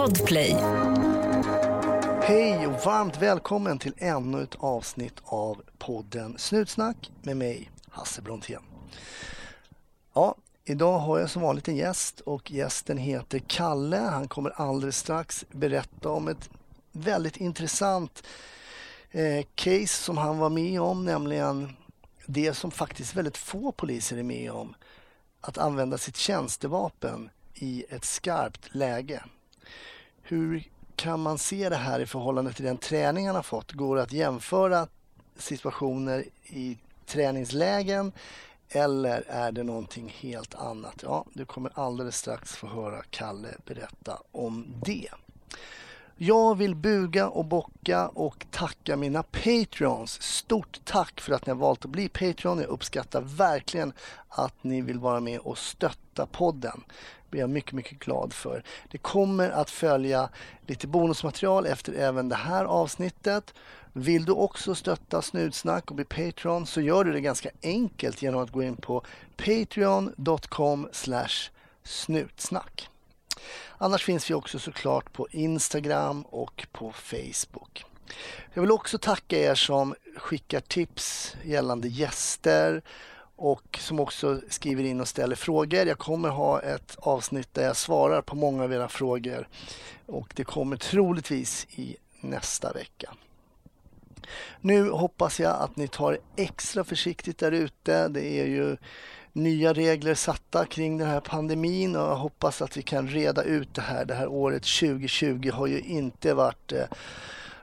Podplay. Hej och varmt välkommen till ännu ett avsnitt av podden Snutsnack med mig, Hasse Brontén. Ja, idag har jag som vanligt en gäst och gästen heter Kalle. Han kommer alldeles strax berätta om ett väldigt intressant eh, case som han var med om, nämligen det som faktiskt väldigt få poliser är med om. Att använda sitt tjänstevapen i ett skarpt läge. Hur kan man se det här i förhållande till den träning han har fått? Går det att jämföra situationer i träningslägen eller är det någonting helt annat? Ja, du kommer alldeles strax få höra Kalle berätta om det. Jag vill buga och bocka och tacka mina Patreons. Stort tack för att ni har valt att bli Patreon. Jag uppskattar verkligen att ni vill vara med och stötta podden. Det blir jag mycket, mycket glad för. Det kommer att följa lite bonusmaterial efter även det här avsnittet. Vill du också stötta Snutsnack och bli Patreon så gör du det ganska enkelt genom att gå in på patreon.com snutsnack. Annars finns vi också såklart på Instagram och på Facebook. Jag vill också tacka er som skickar tips gällande gäster och som också skriver in och ställer frågor. Jag kommer ha ett avsnitt där jag svarar på många av era frågor och det kommer troligtvis i nästa vecka. Nu hoppas jag att ni tar extra försiktigt där ute. Det är ju nya regler satta kring den här pandemin och jag hoppas att vi kan reda ut det här. Det här året 2020 har ju inte varit eh,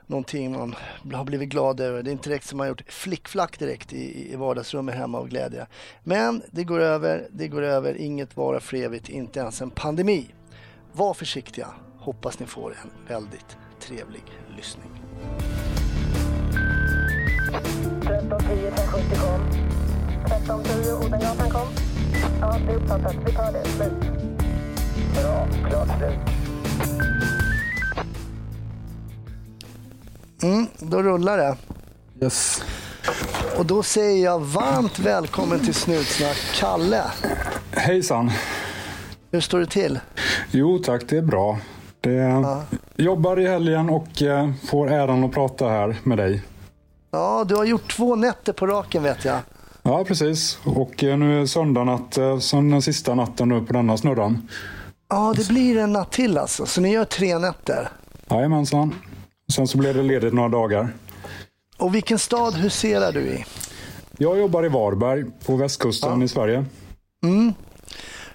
någonting man har blivit glad över. Det är inte direkt som man har gjort flickflack direkt i, i vardagsrummet hemma av glädje. Men det går över, det går över, inget vara för evigt, inte ens en pandemi. Var försiktiga, hoppas ni får en väldigt trevlig lyssning. 1310 570 kom. 1310 Odengatan kom. Ja, det är uppfattat. Vi tar det. Slut. Bra. Klart slut. Mm, då rullar det. Yes. Och då säger jag varmt välkommen till Snutsnack, Kalle. Hejsan. Hur står det till? Jo tack, det är bra. Det Ja. Jobbar i helgen och eh, får äran att prata här med dig. Ja, du har gjort två nätter på raken vet jag. Ja, precis. Och eh, nu är söndag natt eh, som den sista natten nu på denna snurran. Ja, det blir en natt till alltså. Så ni gör tre nätter. Jajamensan. Sen så blir det ledigt några dagar. Och vilken stad huserar du i? Jag jobbar i Varberg på västkusten Ja. i Sverige.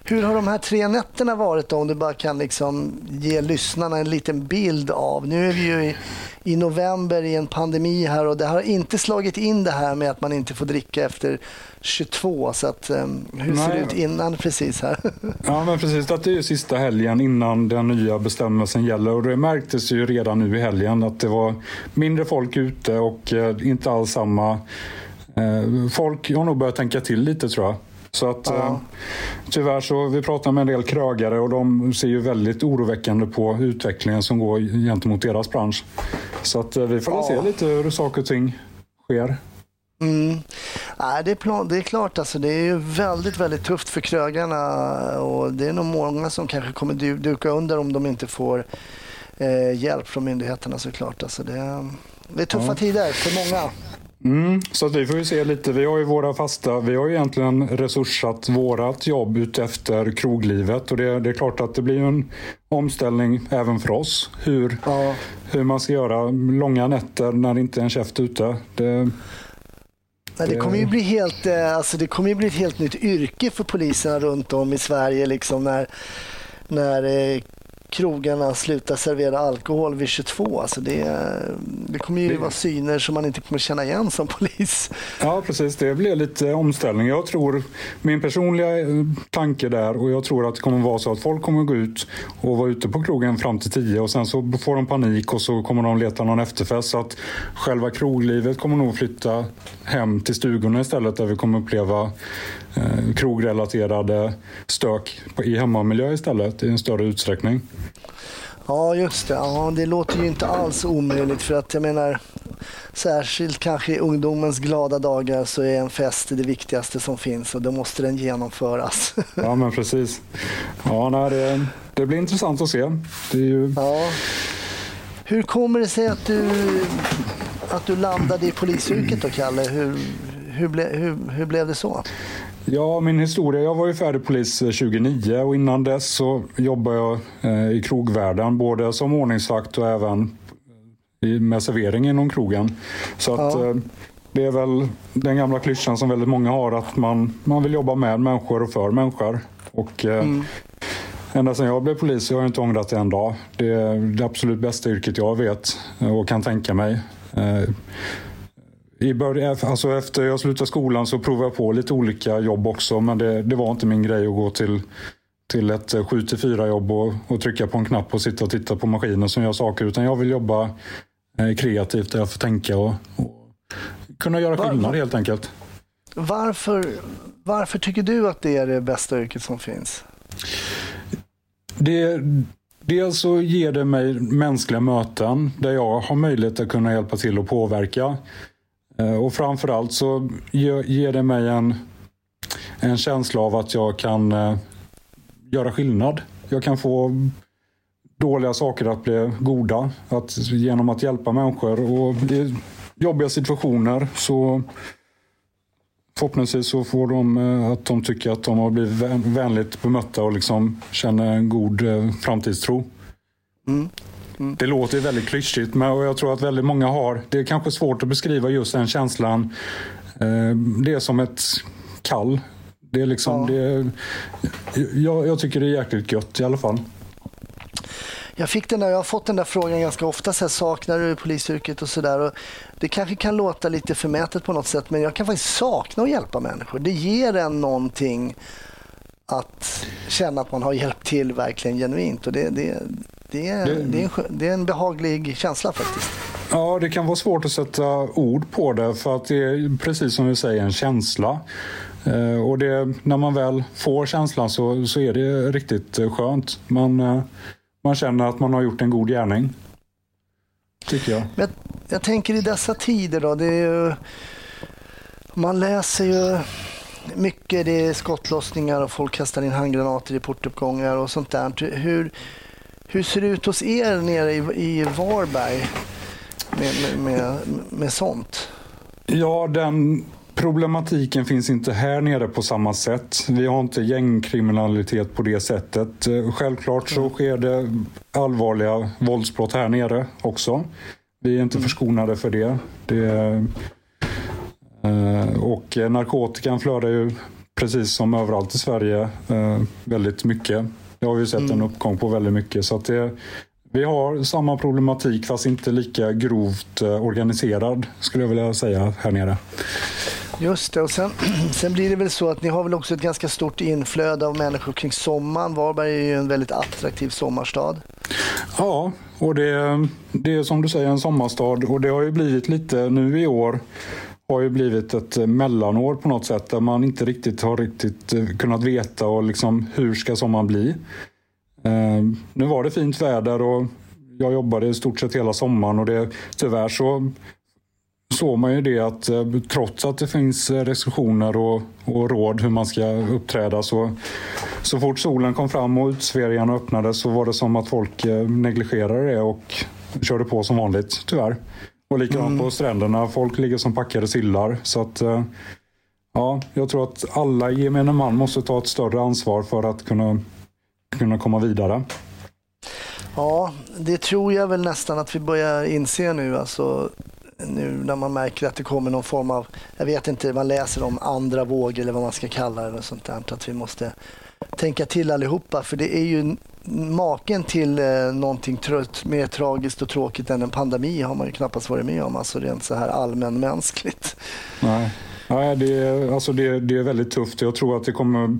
Hur har de här tre nätterna varit då? Om du bara kan liksom ge lyssnarna en liten bild av. Nu är vi ju i, i november i en pandemi här och det har inte slagit in det här med att man inte får dricka efter 22. Så att, um, hur ser det ut innan precis här? Ja, men precis. Det är ju sista helgen innan den nya bestämmelsen gäller. Och det märktes ju redan nu i helgen att det var mindre folk ute och eh, inte alls samma... Eh, folk har nog börjat tänka till lite tror jag. Så att Ja. eh, tyvärr så, vi pratar med en del krögare och de ser ju väldigt oroväckande på utvecklingen som går gentemot deras bransch. Så att eh, vi får Ja. se lite hur saker och ting sker. Mm. Nej, det, är plan, det är klart, alltså, det är ju väldigt, väldigt tufft för krögarna och det är nog många som kanske kommer du, duka under om de inte får eh, hjälp från myndigheterna såklart. Alltså, det, det är tuffa Ja. tider för många. Mm, så att vi får ju se lite. Vi har ju våra fasta, vi har ju egentligen resursat vårat jobb utefter kroglivet och det, det är klart att det blir en omställning även för oss. Hur, Ja. hur man ska göra långa nätter när det inte är en käft ute. Det, Nej, det kommer ju bli helt, eh, alltså det kommer ju bli ett helt nytt yrke för poliserna runt om i Sverige liksom när, när eh, krogarna slutar servera alkohol vid 22. Alltså det, det kommer ju Det- vara syner som man inte kommer känna igen som polis. Ja, precis. Det blir lite omställning. Jag tror, min personliga eh, tanke där, och jag tror att det kommer vara så att folk kommer gå ut och vara ute på krogen fram till tio och sen så får de panik och så kommer de leta någon efterfest. Så att själva kroglivet kommer nog flytta hem till stugorna istället där vi kommer uppleva eh, krogrelaterade stök på- i hemmamiljö istället i en större utsträckning. Ja, just det. Ja, det låter ju inte alls omöjligt för att jag menar särskilt kanske i ungdomens glada dagar så är en fest det viktigaste som finns och då måste den genomföras. Ja, men precis. Ja, nej, det, det blir intressant att se. Det är ju... Ja. Hur kommer det sig att du, att du landade i polisyrket då, Kalle? Hur, hur, ble, hur, hur blev det så? Ja, min historia. Jag var ju färdig polis 2009 och innan dess så jobbade jag eh, i krogvärlden. Både som ordningsvakt och även med servering inom krogen. Så att Ja. eh, det är väl den gamla klyschan som väldigt många har att man, man vill jobba med människor och för människor. Och eh, ända sedan jag blev polis så har jag inte ångrat det en dag. Det är det absolut bästa yrket jag vet eh, och kan tänka mig. I början, alltså efter jag slutade skolan så provade jag på lite olika jobb också men det, det var inte min grej att gå till, till ett 7-4 jobb och, och trycka på en knapp och sitta och titta på maskinen som gör saker utan jag vill jobba eh, kreativt där jag får tänka och, och kunna göra skillnad helt enkelt. Varför, varför tycker du att det är det bästa yrket som finns? Det, dels så ger det mig mänskliga möten där jag har möjlighet att kunna hjälpa till och påverka. Eh, och framförallt så ger, det mig en, en känsla av att jag kan eh, göra skillnad. Jag kan få dåliga saker att bli goda. Att, genom att hjälpa människor. Och i jobbiga situationer så förhoppningsvis så får de eh, att de tycker att de har blivit vänligt bemötta och liksom känner en god framtidstro. Mm. Det låter ju väldigt klyschigt men jag tror att väldigt många har. Det är kanske svårt att beskriva just den känslan. Eh, Det är som ett kall. Det är liksom, Ja. det jag, jag tycker det är jäkligt gött i alla fall. Jag, fick den där, jag har fått den där frågan ganska ofta. Så här, saknar du polisyrket och sådär? Det kanske kan låta lite förmätet på något sätt men jag kan faktiskt sakna att hjälpa människor. Det ger en någonting att känna att man har hjälpt till verkligen genuint. Och det, det, det, är, Det- det, är, en, det är en behaglig känsla faktiskt. Ja, det kan vara svårt att sätta ord på det för att det är precis som vi säger en känsla. Eh, Och det, när man väl får känslan så, så är det riktigt eh, skönt. Man, eh, man känner att man har gjort en god gärning. Tycker jag. Men jag, jag tänker i dessa tider då, det är ju, man läser ju mycket, det är skottlossningar och folk kastar in handgranater i portuppgångar och sånt där. Hur, hur ser det ut hos er nere i, i Varberg med, med, med, med sånt? Ja, den problematiken finns inte här nere på samma sätt. Vi har inte gängkriminalitet på det sättet. Eh, Självklart så sker det allvarliga våldsbrott här nere också. Vi är inte förskonade för det. det eh, och narkotikan flödar ju precis som överallt i Sverige eh, väldigt mycket. Det har vi sett en uppgång på väldigt mycket. Så det, vi har samma problematik fast inte lika grovt eh, organiserad skulle jag vilja säga här nere. Just det, och sen, sen blir det väl så att ni har väl också ett ganska stort inflöde av människor kring sommaren. Varberg är ju en väldigt attraktiv sommarstad. Ja, och det, det är som du säger en sommarstad och det har ju blivit lite nu i år har ju blivit ett eh, mellanår på något sätt där man inte riktigt har riktigt eh, kunnat veta och liksom hur ska sommaren bli. Eh, nu var det fint väder och jag jobbade i stort sett hela sommaren och det, tyvärr så såg man ju det att trots att det finns restriktioner och, och råd hur man ska uppträda så så fort solen kom fram och uteserveringarna öppnade så var det som att folk negligerade det och körde på som vanligt, tyvärr. Och likadant på stränderna. Folk ligger som packade sillar. Så att, eh, ja, jag tror att alla gemene man måste ta ett större ansvar för att kunna, kunna komma vidare. Ja, det tror jag väl nästan att vi börjar inse nu. Alltså, nu när man märker att det kommer någon form av, jag vet inte, man läser om andra vågor eller vad man ska kalla det. Och sånt där, att vi måste tänka till allihopa. För det är ju maken till eh, någonting trött, mer tragiskt och tråkigt än en pandemi har man ju knappast varit med om. Alltså rent så här allmänmänskligt. Nej, Nej det, är, alltså det, det är väldigt tufft. Jag tror att det kommer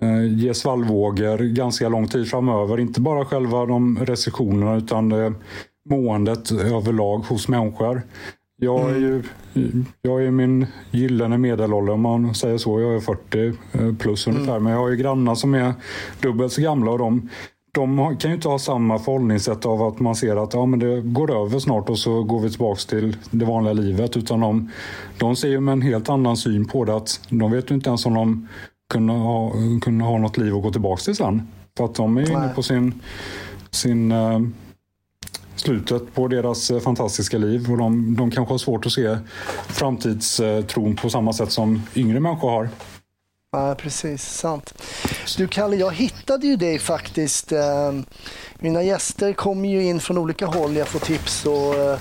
eh, ge svallvågor ganska lång tid framöver. Inte bara själva de recessionerna, utan eh, måendet överlag hos människor. Jag är ju jag är min gyllene medelålder om man säger så. Jag är 40 eh, plus ungefär. Men jag har ju grannar som är dubbelt så gamla och de, de kan ju inte ha samma förhållningssätt av att man ser att ja, men det går över snart och så går vi tillbaka till det vanliga livet. Utan de, de ser ju med en helt annan syn på det. att De vet ju inte ens om de kunde ha, kunde ha något liv att gå tillbaka till sen. För att de är inne Nej. på sin, sin eh, slutet på deras eh, fantastiska liv och de, de kanske har svårt att se framtidstron på samma sätt som yngre människor har. Ja, precis. Sant. Du Kalle, jag hittade ju dig faktiskt. eh, Mina gäster kommer ju in från olika håll. Jag får tips och, eh,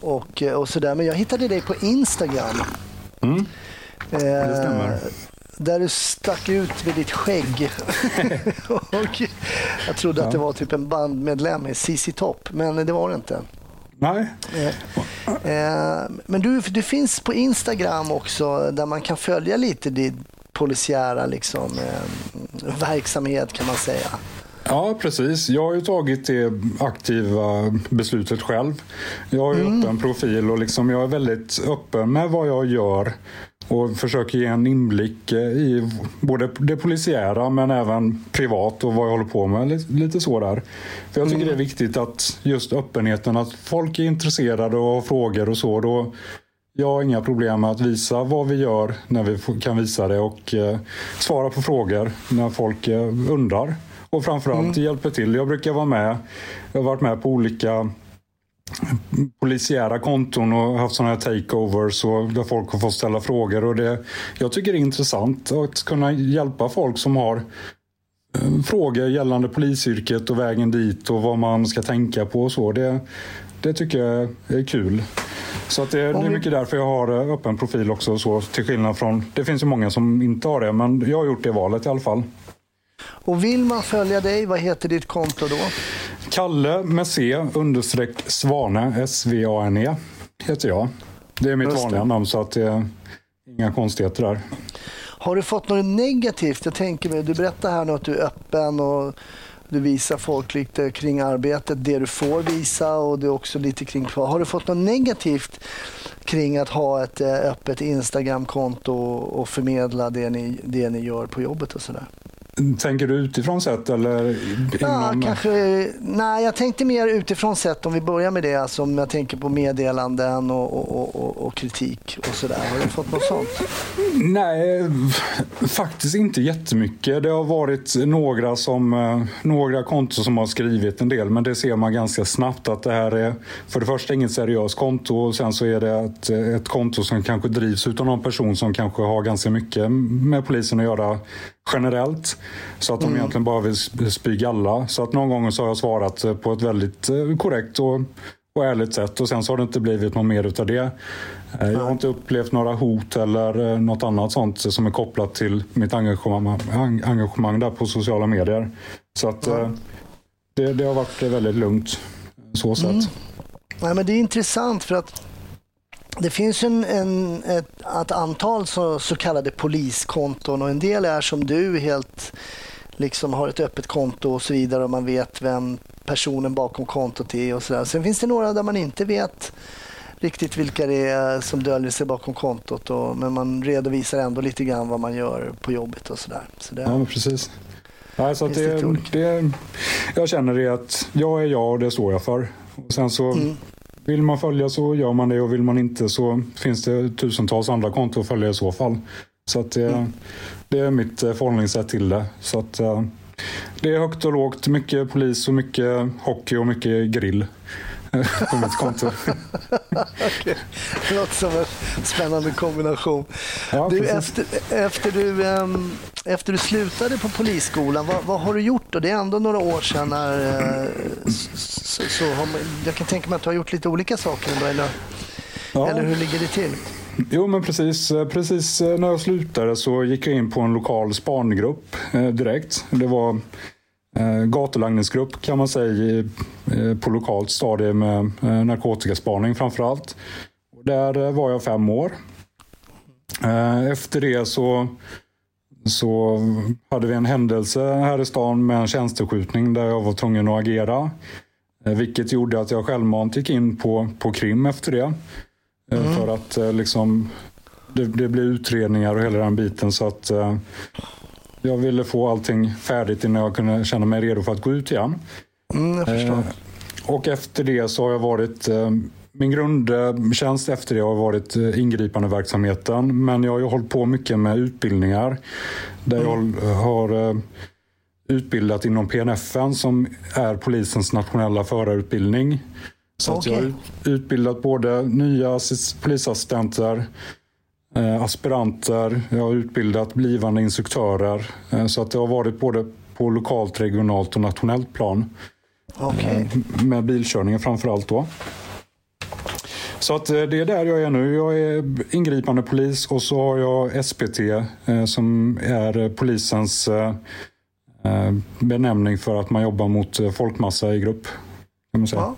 och, eh, och sådär. Men jag hittade dig på Instagram. Mm. Det stämmer. Där du stack ut med ditt skägg. och jag trodde att det var typ en bandmedlem i CC Top, men det var det inte. Nej, Eh, Men du, du finns på Instagram också där man kan följa lite din polisiära liksom, eh, verksamhet kan man säga. Ja, precis. Jag har ju tagit det aktiva beslutet själv. Jag har ju öppen profil och liksom jag är väldigt öppen med vad jag gör och försöker ge en inblick eh, i både det polisiära men även privat och vad jag håller på med. Lite- så där. För jag tycker det är viktigt att just öppenheten, att folk är intresserade och har frågor och så. Då, jag har inga problem med att visa vad vi gör när vi kan visa det och eh, svara på frågor när folk eh, undrar. Och framförallt hjälper till. Jag brukar vara med. Jag har varit med på olika polisiära konton och haft sådana här takeovers och där folk har fått ställa frågor. Och det, jag tycker det är intressant att kunna hjälpa folk som har eh, frågor gällande polisyrket och vägen dit och vad man ska tänka på och så. Det, det tycker jag är kul. Så att det, det är mycket därför jag har eh, öppen profil också. och Så, till skillnad från, det finns ju många som inte har det, men jag har gjort det valet i alla fall. Och vill man följa dig, vad heter ditt konto då? Kalle med C understreck Svane, S-V-A-N-E heter jag. Det är mitt Just det. vanliga namn så att det är inga konstigheter där. Har du fått något negativt? Jag tänker mig, du berättar här nu att du är öppen och du visar folk lite kring arbetet, det du får visa och det är också lite kring Har du fått något negativt kring att ha ett eh, öppet Instagramkonto och förmedla det ni, det ni gör på jobbet och sådär? Tänker du utifrån sett eller Ja, inom? kanske, nej, jag tänkte mer utifrån sett om vi börjar med det, alltså om jag tänker på meddelanden och, och, och, och, kritik och sådär. Har du fått något sånt? Nej, faktiskt inte jättemycket. Det har varit några, som, några konton som har skrivit en del, men det ser man ganska snabbt att det här är för det första inget seriöst konto och sen så är det ett, ett konto som kanske drivs utav någon person som kanske har ganska mycket med polisen att göra generellt. Så att de egentligen bara vill spy galla. Så att någon gång så har jag svarat eh, på ett väldigt eh, korrekt och och ärligt sätt och sen så har det inte blivit något mer utav det. Eh, Jag har inte upplevt några hot eller något annat sånt som är kopplat till mitt engagemang, eng- engagemang där på sociala medier. Så att eh, det, det har varit väldigt lugnt så sett. Nej, men det är intressant för att det finns en, en, ett, ett antal så, så kallade poliskonton och en del är som du helt liksom har ett öppet konto och så vidare och man vet vem personen bakom kontot är och sådär. Sen finns det några där man inte vet riktigt vilka det är som döljer sig bakom kontot och, men man redovisar ändå lite grann vad man gör på jobbet och sådär. Så det, Ja, precis. Nej, så att Finns det det, jag känner det att jag är jag och det står jag för. Och sen så Mm. Vill man följa så gör man det och vill man inte så finns det tusentals andra konton att följa i så fall. Så att det, Mm. det är mitt eh, förhållningssätt till det. Så att, eh, det är högt och lågt, mycket polis och mycket hockey och mycket grill eh, på mitt konto. det låter som en spännande kombination. Ja, Du, efter, efter, du, ehm, efter du slutade på polisskolan, vad, vad har du gjort då? Det är ändå några år sedan. När, eh, så, så man, jag kan tänka mig att du har gjort lite olika saker ändå, eller, Ja. eller hur ligger det till? Jo, men precis, eh, precis eh, när jag slutade så gick jag in på en lokal spangrupp eh, direkt. Det var gatulangningsgrupp kan man säga eh, på lokalt stadie med eh, narkotikaspaning framför allt. Där eh, var jag fem år. Eh, efter det så, så hade vi en händelse här i stan med en tjänsteskjutning där jag var tvungen att agera. Eh, vilket gjorde att jag självmant gick in på, på krim efter det. Eh, För att eh, liksom, det, det blev utredningar och hela den biten. Så att eh, jag ville få allting färdigt innan jag kunde känna mig redo för att gå ut igen. Mm, jag förstår. Eh, och efter det så har jag varit eh, min grundtjänst efter det har varit eh, ingripande verksamheten. Men jag har ju hållit på mycket med utbildningar. Där jag har eh, utbildat inom PNF som är polisens nationella förarutbildning. Så okay. jag har utbildat både nya polisassistenter, aspiranter, jag har utbildat blivande instruktörer. Eh, så att det har varit både på lokalt, regionalt och nationellt plan. Okay. Eh, med bilkörningen framför allt då. Så att eh, det är där jag är nu. Jag är ingripande polis och så har jag SPT eh, som är polisens eh, benämning för att man jobbar mot folkmassa i grupp. Kan man säga. Ja.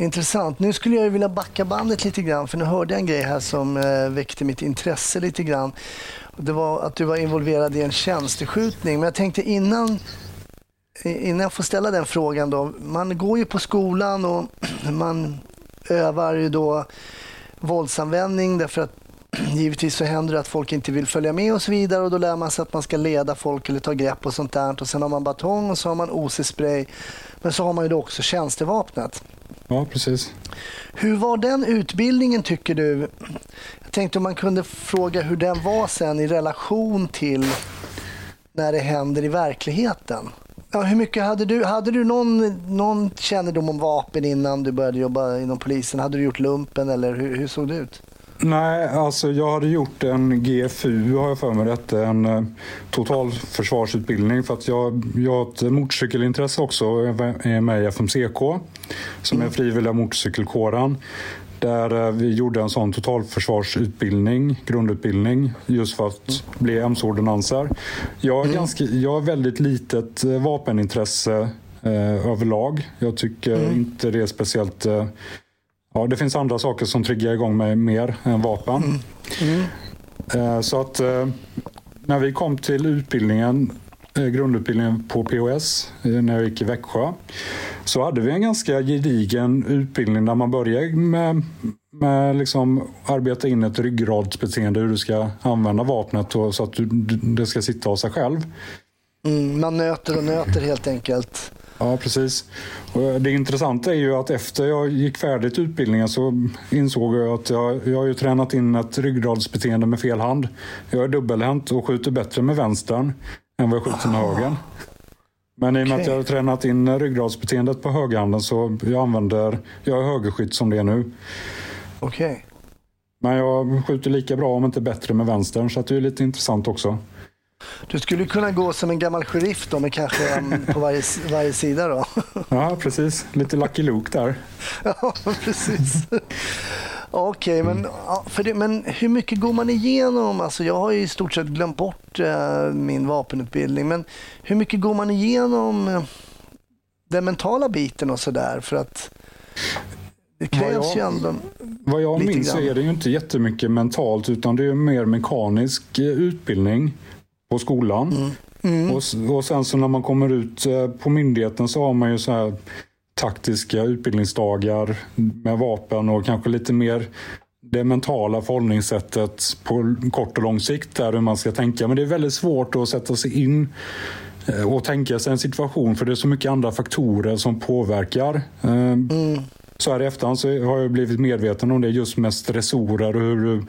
Intressant. Nu skulle jag vilja backa bandet lite grann för nu hörde jag en grej här som eh, väckte mitt intresse lite grann. Det var att du var involverad i en tjänsteskjutning. Men jag tänkte innan innan jag får ställa den frågan då. Man går ju på skolan och man övar ju då våldsanvändning därför att givetvis så händer det att folk inte vill följa med och så vidare och då lär man sig att man ska leda folk eller ta grepp och sånt där. Och sen har man batong och så har man OC-spray. Men så har man ju då också tjänstevapnet. Ja, precis. Hur var den utbildningen tycker du? Jag tänkte om man kunde fråga hur den var sen i relation till när det händer i verkligheten. Ja, hur mycket hade du, hade du någon, någon kännedom om vapen innan du började jobba inom polisen? Hade du gjort lumpen eller hur, hur såg det ut? Nej, alltså jag hade gjort en GFU har jag för mig detta, en eh, totalförsvarsutbildning för att jag, jag har ett motorcykelintresse också, jag är med i FMCK som är mm. frivilliga motorcykelkåren. Där eh, vi gjorde en sån totalförsvarsutbildning, grundutbildning, just för att bli mc-ordonnanser. Jag, mm. jag har väldigt litet eh, vapenintresse eh, överlag. Jag tycker mm. inte det är speciellt... Eh, ja, det finns andra saker som triggar igång mig mer än vapen. Mm. Eh, så att eh, när vi kom till utbildningen grundutbildningen på POS när jag gick i Växjö så hade vi en ganska gedigen utbildning där man börjar med, med liksom arbeta in ett ryggradsbeteende hur du ska använda vapnet och, så att du, det ska sitta av sig själv. Mm, man nöter och nöter helt enkelt. Ja, precis. Och det intressanta är ju att efter jag gick färdigt utbildningen så insåg jag att jag, jag har ju tränat in ett ryggradsbeteende med fel hand. Jag är dubbelhänt och skjuter bättre med vänstern än vad jag skjuter med högern. Men i och med okay. att jag har tränat in ryggradsbeteendet på högerhanden så jag använder, jag är högerskytt som det är nu. Okej. Okay. Men jag skjuter lika bra om inte bättre med vänstern så det är lite intressant också. Du skulle kunna gå som en gammal sheriff då med kanske en på varje, varje sida då? Ja, precis. Lite Lucky Luke där. Ja, precis. Okej, okay, men, för men hur mycket går man igenom? Alltså, jag har i stort sett glömt bort eh, min vapenutbildning, men hur mycket går man igenom eh, den mentala biten och sådär? För att det krävs ju ändå Vad jag minns så är det ju inte jättemycket mentalt, utan det är mer mekanisk eh, utbildning på skolan. Mm. Mm. Och, och sen så när man kommer ut eh, på myndigheten så har man ju så här taktiska utbildningsdagar med vapen och kanske lite mer det mentala förhållningssättet på kort och lång sikt där hur man ska tänka. Men det är väldigt svårt att sätta sig in eh, och tänka sig en situation för det är så mycket andra faktorer som påverkar. Eh, mm. Så här i efterhand så har jag blivit medveten om det just med stressorer och hur du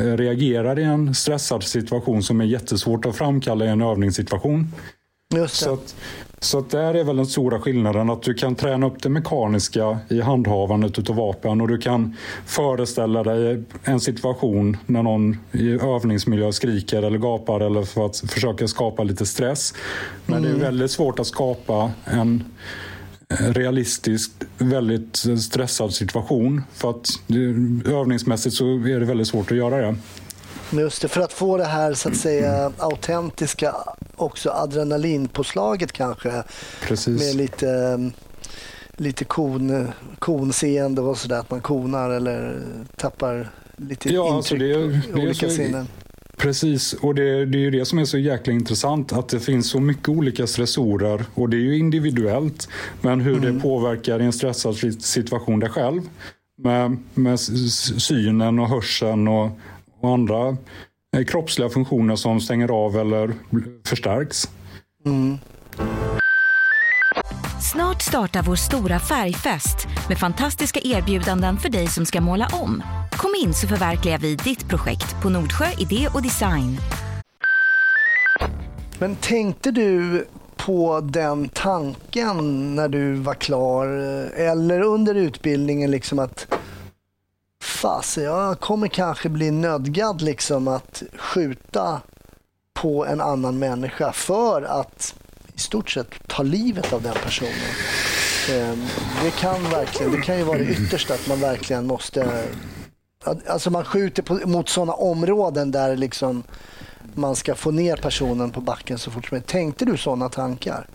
eh, reagerar i en stressad situation som är jättesvårt att framkalla i en övningssituation. Så, att, så att där är väl den stora skillnaden att du kan träna upp det mekaniska i handhavandet av vapen och du kan föreställa dig en situation när någon i övningsmiljö skriker eller gapar eller för att försöka skapa lite stress. Men mm. det är mm. väldigt svårt att skapa en realistisk, väldigt stressad situation. För att övningsmässigt så är det väldigt svårt att göra det. Just det, för att få det här så att säga autentiska också adrenalinpåslaget kanske. Precis. Med lite, lite kon, konseende och sådär, att man konar eller tappar lite ja, alltså intryck alltså det, det olika så, sinnen. Precis, och det, det är ju det som är så jäkla intressant. Att det finns så mycket olika stressorer och det är ju individuellt. Men hur mm. det påverkar i en stressad situation dig själv. Med, med synen och hörseln och, och andra eh, kroppsliga funktioner som stänger av eller förstärks. Mm. Snart startar vår stora färgfest med fantastiska erbjudanden för dig som ska måla om. Kom in så förverkligar vi ditt projekt på Nordsjö Idé och Design. Men tänkte du på den tanken när du var klar eller under utbildningen liksom att fas, jag kommer kanske bli nödgad liksom att skjuta på en annan människa för att i stort sett ta livet av den personen. Ehm, det kan verkligen, det kan ju vara det yttersta att man verkligen måste Alltså man skjuter på, mot sådana områden där liksom man ska få ner personen på backen så fort som möjligt. Tänkte du sådana tankar?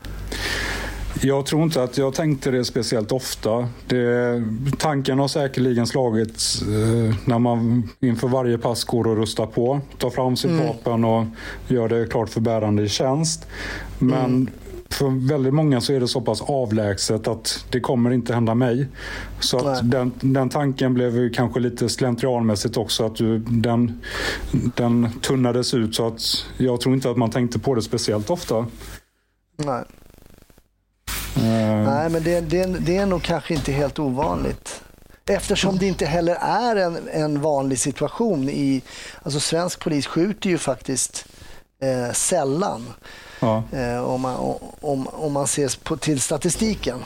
Jag tror inte att jag tänkte det speciellt ofta. Det, tanken har säkerligen slagits eh, när man inför varje pass går och rustar på, tar fram sitt mm. vapen och gör det klart för bärande i tjänst. Men mm för väldigt många så är det så pass avlägset att det kommer inte hända mig. Så att den, den tanken blev ju kanske lite slentrianmässigt också. Att du, den, den tunnades ut så att jag tror inte att man tänkte på det speciellt ofta. Nej. Uh. Nej, men det, det, det är nog kanske inte helt ovanligt. Eftersom det inte heller är en, en vanlig situation. i alltså Svensk polis skjuter ju faktiskt eh, sällan. Ja. Eh, om, man, om, om man ser på, till statistiken.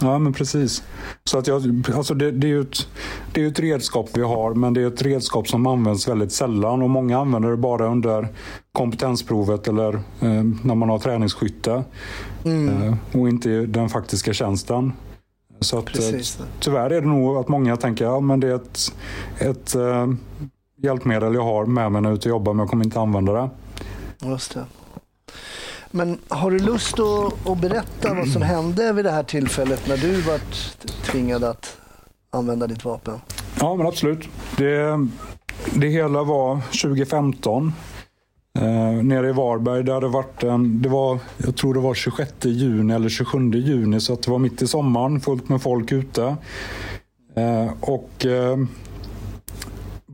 Ja, men precis. Så att jag, alltså det, det, är ju ett, det är ett redskap vi har, men det är ett redskap som används väldigt sällan. och Många använder det bara under kompetensprovet eller eh, när man har träningsskytte. Mm. Eh, och inte den faktiska tjänsten. Så att, eh, tyvärr är det nog att många tänker att ja, det är ett, ett eh, hjälpmedel jag har med mig när jag är ute och jobbar, men jag kommer inte använda det. Just det. Men har du lust att, att berätta vad som hände vid det här tillfället när du var tvingad att använda ditt vapen? Ja, men absolut. Det, det hela var 2015. Eh, nere i Varberg. Det, hade varit en, det var, jag tror det var 26 juni eller 27 juni så att det var mitt i sommaren, fullt med folk ute. Eh, och eh,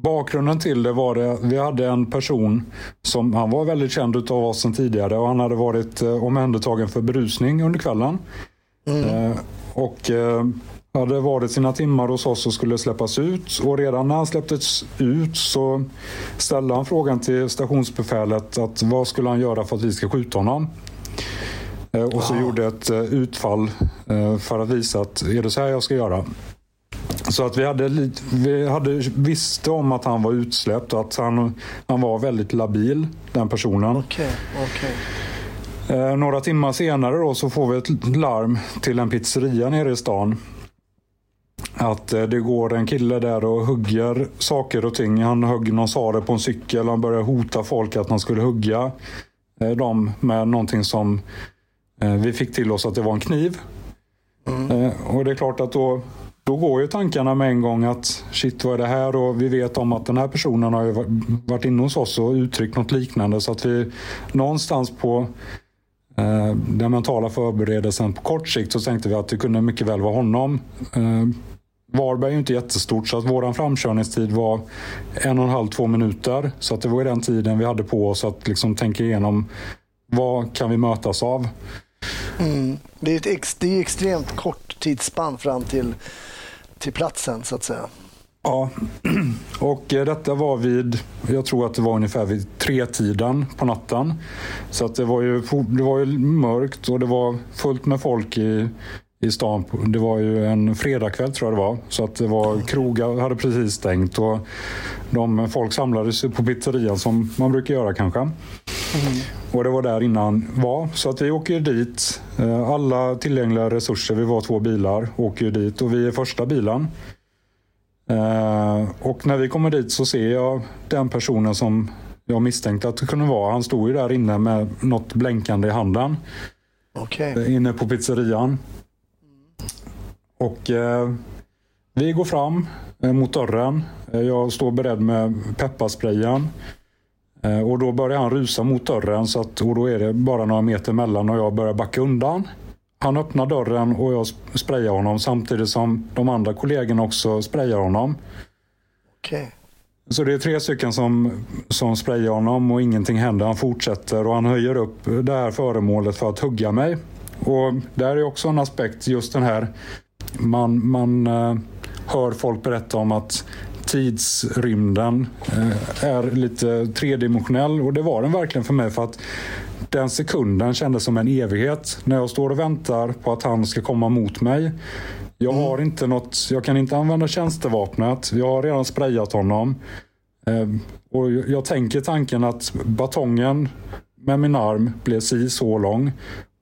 Bakgrunden till det var att vi hade en person som han var väldigt känd av oss sedan tidigare och han hade varit eh, omhändertagen för berusning under kvällen. Mm. Eh, och eh, hade varit sina timmar hos oss och skulle släppas ut. Och redan när han släpptes ut så ställde han frågan till stationsbefälet att vad skulle han göra för att vi ska skjuta honom? Och så wow. gjorde ett utfall för att visa att är det så här jag ska göra? Så att vi, hade, vi hade, visste om att han var utsläppt och att han, han var väldigt labil, den personen. Okay, okay. Eh, några timmar senare då så får vi ett larm till en pizzeria nere i stan. Att eh, det går en kille där och hugger saker och ting. Han högg någon sare på en cykel. Han började hota folk att han skulle hugga eh, dem med någonting som eh, vi fick till oss att det var en kniv. Mm. Eh, och det är klart att då då går ju tankarna med en gång att shit vad är det här och vi vet om att den här personen har varit inne hos oss och uttryckt något liknande så att vi någonstans på eh, den mentala förberedelsen på kort sikt så tänkte vi att det kunde mycket väl vara honom. Eh, Varberg är ju inte jättestort så att vår framkörningstid var en och en halv, två minuter. Så att det var den tiden vi hade på oss att liksom tänka igenom vad kan vi mötas av. Mm. Det är ett ex, det är extremt kort tidsspann fram till till platsen så att säga. Ja, och eh, detta var vid, jag tror att det var ungefär vid tretiden på natten. Så att det var ju, det var ju mörkt och det var fullt med folk i, i stan. Det var ju en fredagkväll tror jag det var. Så att det var krogar hade precis stängt och de, folk samlades på pizzerian som man brukar göra kanske. Mm. Och det var där innan var. Så att vi åker dit. Eh, alla tillgängliga resurser, vi var två bilar, åker dit och vi är första bilen. Eh, och när vi kommer dit så ser jag den personen som jag misstänkte att det kunde vara. Han stod ju där inne med något blänkande i handen. Okay. Eh, inne på pizzerian. Och eh, vi går fram eh, mot dörren. Jag står beredd med pepparsprayen. Eh, och då börjar han rusa mot dörren så att, och då är det bara några meter mellan och jag börjar backa undan. Han öppnar dörren och jag sprayar honom samtidigt som de andra kollegorna också sprayar honom. Okay. Så det är tre stycken som, som sprayar honom och ingenting händer. Han fortsätter och han höjer upp det här föremålet för att hugga mig. Och där är också en aspekt, just den här man, man uh, hör folk berätta om att tidsrymden eh, är lite tredimensionell och det var den verkligen för mig för att den sekunden kändes som en evighet. När jag står och väntar på att han ska komma mot mig. Jag har inte något, jag kan inte använda tjänstevapnet. Jag har redan sprayat honom. Eh, och jag tänker tanken att batongen med min arm blev si så lång.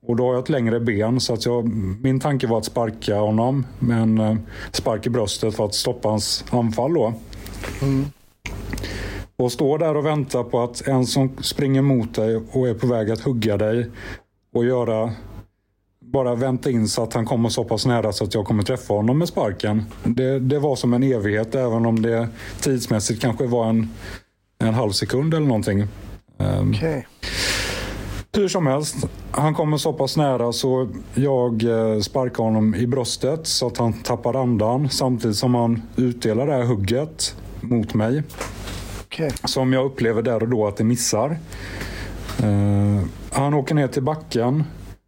Och då har jag ett längre ben så att jag, min tanke var att sparka honom med en eh, spark i bröstet för att stoppa hans anfall. Då. Och står där och väntar på att en som springer mot dig och är på väg att hugga dig och göra bara vänta in så att han kommer så pass nära så att jag kommer träffa honom med sparken. Det, det var som en evighet även om det tidsmässigt kanske var en, en halv sekund eller någonting. Um, Okej. Hur som helst, han kommer så pass nära så jag eh, sparkar honom i bröstet så att han tappar andan samtidigt som han utdelar det här hugget mot mig. Okej. Som jag upplever där och då att det missar. Eh, han åker ner till backen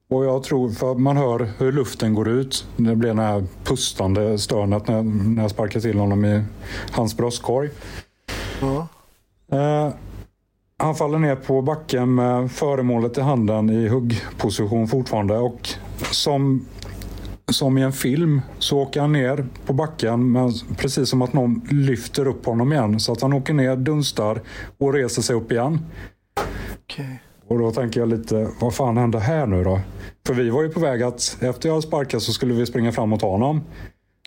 och jag tror, för man hör hur luften går ut. Det blir det här pustande stönet när, när jag sparkar till honom i hans bröstkorg. Ja. Eh, han faller ner på backen med föremålet i handen i huggposition fortfarande. Och som, som i en film så åker han ner på backen men precis som att någon lyfter upp honom igen. Så att han åker ner, dunstar och reser sig upp igen. Okej. Och då tänker jag lite, vad fan hände här nu då? För vi var ju på väg att, efter jag sparkat så skulle vi springa fram och ta honom.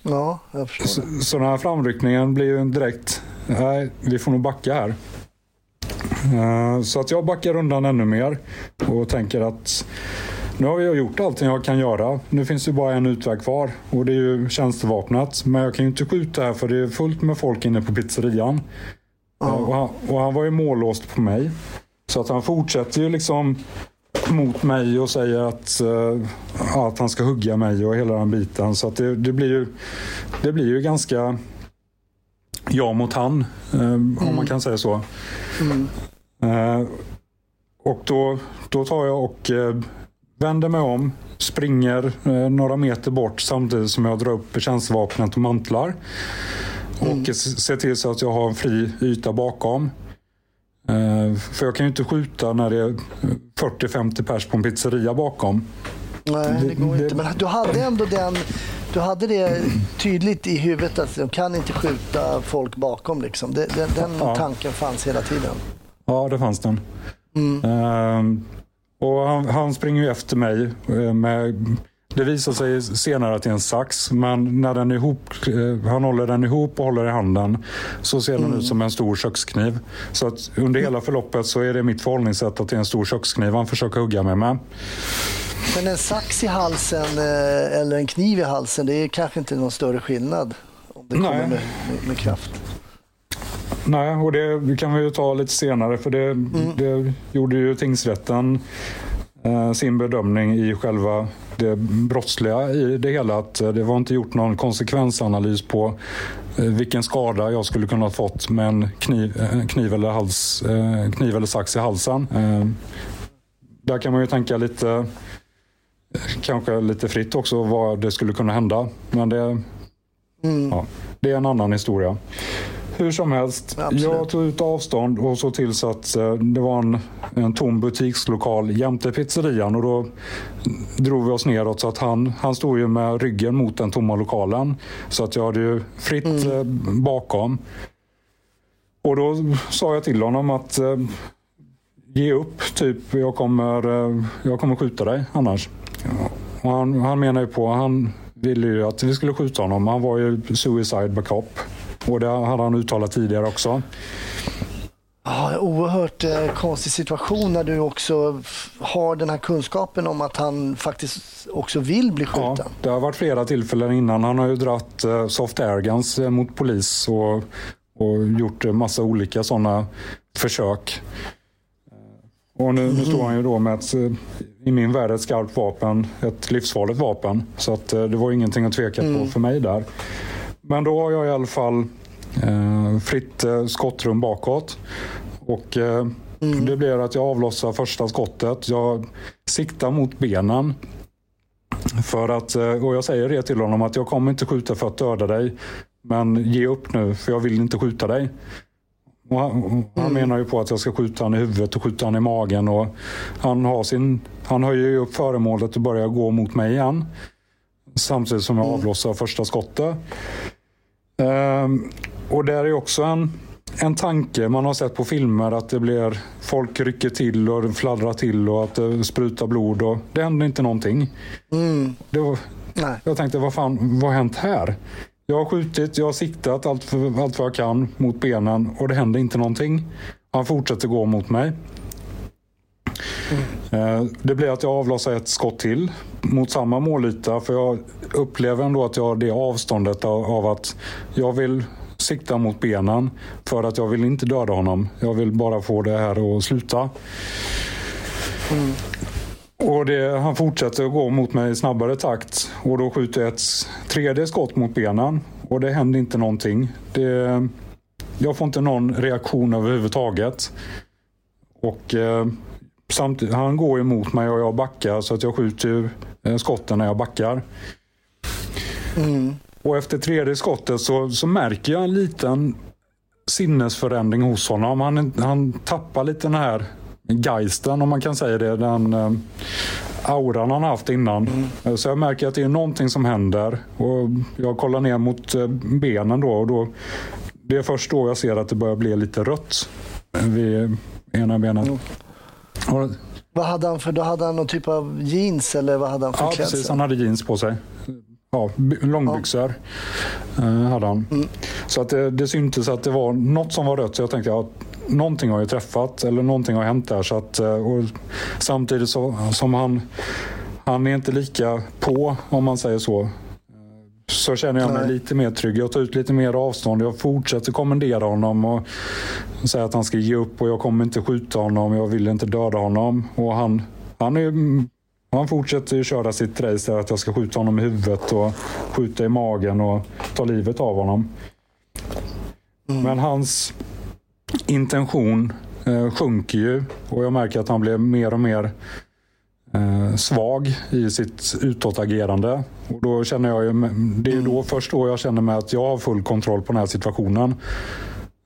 Ja, jag förstår. Så, så den här framryckningen blir ju direkt, nej, vi får nog backa här. Eh, Så att jag backar undan ännu mer och tänker att nu har jag gjort allting jag kan göra. Nu finns det bara en utväg kvar och det är ju tjänstevapnet. Men jag kan ju inte skjuta här för det är fullt med folk inne på pizzerian. Eh, Och han, och han var ju mållåst på mig. Så att han fortsätter ju liksom mot mig och säger att, eh, att han ska hugga mig och hela den biten. Så att det, det, blir, ju, det blir ju ganska jag mot han, eh, om man kan säga så. Eh, och då, då tar jag och eh, vänder mig om, springer eh, några meter bort samtidigt som jag drar upp tjänstevapnet och mantlar. Och s- ser till så att jag har en fri yta bakom. Eh, för jag kan ju inte skjuta när det är 40-50 pers på en pizzeria bakom. Nej, det går det- inte. Men du hade ändå den... Du hade det tydligt i huvudet att de kan inte skjuta folk bakom. Liksom. Den den Ja. tanken fanns hela tiden. Ja, det fanns den. Ehm, och han, han springer ju efter mig. eh, Med, det visar sig senare att det är en sax, men när den ihop, eh, han håller den ihop och håller i handen så ser den ut som en stor kökskniv. Så att under hela förloppet så är det mitt förhållningssätt att det är en stor kökskniv han försöker hugga mig med. Men en sax i halsen eh, eller en kniv i halsen, det är kanske inte någon större skillnad om det kommer Nej. med, med, med kraft. Nej, och det kan vi ju ta lite senare för det, det gjorde ju tingsrätten eh, sin bedömning i själva det brottsliga i det hela. Att eh, det var inte gjort någon konsekvensanalys på eh, vilken skada jag skulle kunna ha fått med en kniv, eh, kniv, eller, hals, kniv eller sax i halsen. Där kan man ju tänka lite, kanske lite fritt också vad det skulle kunna hända. Men det, ja, det är en annan historia. Hur som helst, Absolut. jag tog ut avstånd och såg till så att eh, det var en, en tom butikslokal jämte pizzerian och då drog vi oss neråt så att han, han stod ju med ryggen mot den tomma lokalen. Så att jag hade ju fritt eh, bakom. Och då sa jag till honom att eh, ge upp, typ jag kommer, jag kommer skjuta dig annars. Och han, han menar ju på, han ville ju att vi skulle skjuta honom. Han var ju suicide by cop. Och det hade han uttalat tidigare också. Ja, oerhört eh, konstig situation när du också har den här kunskapen om att han faktiskt också vill bli Ja, skjuten. det har varit flera tillfällen innan. Han har ju dratt eh, soft airguns eh, mot polis och, och gjort eh, massa olika sådana försök. Eh, Och nu, nu står han ju då med ett, eh, i min värld, ett skarpt vapen, ett livsfarligt vapen. Så att eh, det var ingenting att tveka på för mig där. Men då har jag i alla fall eh, fritt eh, skottrum bakåt. Och eh, det blir att jag avlossar första skottet. Jag siktar mot benen. För att, eh, och jag säger det till honom att jag kommer inte skjuta för att döda dig. Men ge upp nu, för jag vill inte skjuta dig. Och han, han menar ju på att jag ska skjuta han i huvudet och skjuta han i magen. Och han, har sin, han höjer ju upp föremålet och börjar gå mot mig igen. Samtidigt som jag avlossar första skottet. Ehm, och där är också en, en tanke man har sett på filmer att det blir folk rycker till och fladdrar till och att det sprutar blod. Och det händer inte någonting. Det var, Nej. jag tänkte, vad fan, vad har hänt här? Jag har skjutit, jag har siktat allt, för, allt vad jag kan mot benen och det händer inte någonting. Han fortsätter gå mot mig. Eh, Det blir att jag avlossar ett skott till mot samma målyta för jag upplever ändå att jag har det avståndet av, att jag vill sikta mot benen för att jag vill inte döda honom. Jag vill bara få det här att sluta. Och det, han fortsätter att gå mot mig i snabbare takt och då skjuter jag ett tredje skott mot benen och det händer inte någonting. Det, jag får inte någon reaktion överhuvudtaget. Och eh, samtidigt, han går emot mig och jag backar så att jag skjuter ju, eh, skotten när jag backar. Och efter tredje skottet så, så märker jag en liten sinnesförändring hos honom. Han, han tappar lite den här geisten om man kan säga det. Den eh, auran han haft innan. Eh, Så jag märker att det är någonting som händer. Och jag kollar ner mot eh, benen då. Och då det är först då jag ser att det börjar bli lite rött vid ena benet. Och, Vad hade han för, då hade han någon typ av jeans eller vad hade han för ja, klädsel? precis. Han hade jeans på sig. Ja, by- långbyxor eh, hade han. Mm. Så att det, det syntes att det var något som var rött. Så jag tänkte att någonting har ju träffat eller någonting har hänt där. Så att, eh, samtidigt så, som han, han är inte lika på om man säger så. Så känner jag mig Nej. lite mer trygg. Jag tar ut lite mer avstånd. Jag fortsätter kommendera honom och säga att han ska ge upp och jag kommer inte skjuta honom. Jag vill inte döda honom. Och han, han, är, han fortsätter köra sitt race där att jag ska skjuta honom i huvudet och skjuta i magen och ta livet av honom. Men hans intention eh, sjunker ju och jag märker att han blir mer och mer eh, svag i sitt utåtagerande. Och då känner jag ju, det är då, först då jag känner mig att jag har full kontroll på den här situationen.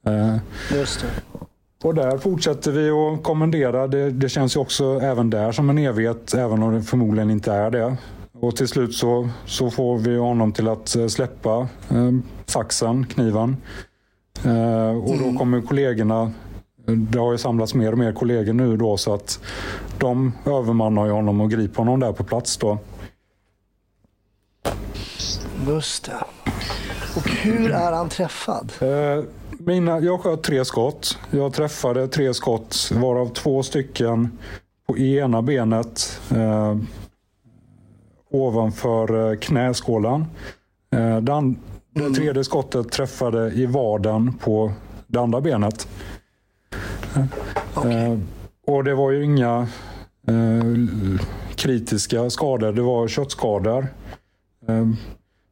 Eh, Just det. och där fortsätter vi att kommendera. Det, det känns ju också även där som en evighet, även om det förmodligen inte är det. Och till slut så, så får vi honom till att eh, släppa eh, saxen, kniven. Eh, och då kommer kollegorna, det har ju samlats mer och mer kollegor nu då så att de övermannar ju honom och griper honom där på plats då. Just det. Och hur är han träffad? Eh, Mina, jag sköt tre skott. Jag träffade tre skott, varav två stycken på ena benet eh, ovanför eh, knäskålan. Eh, den, det tredje skottet träffade i vaden på det andra benet. Eh, och det var ju inga eh, kritiska skador, det var köttskador. Eh,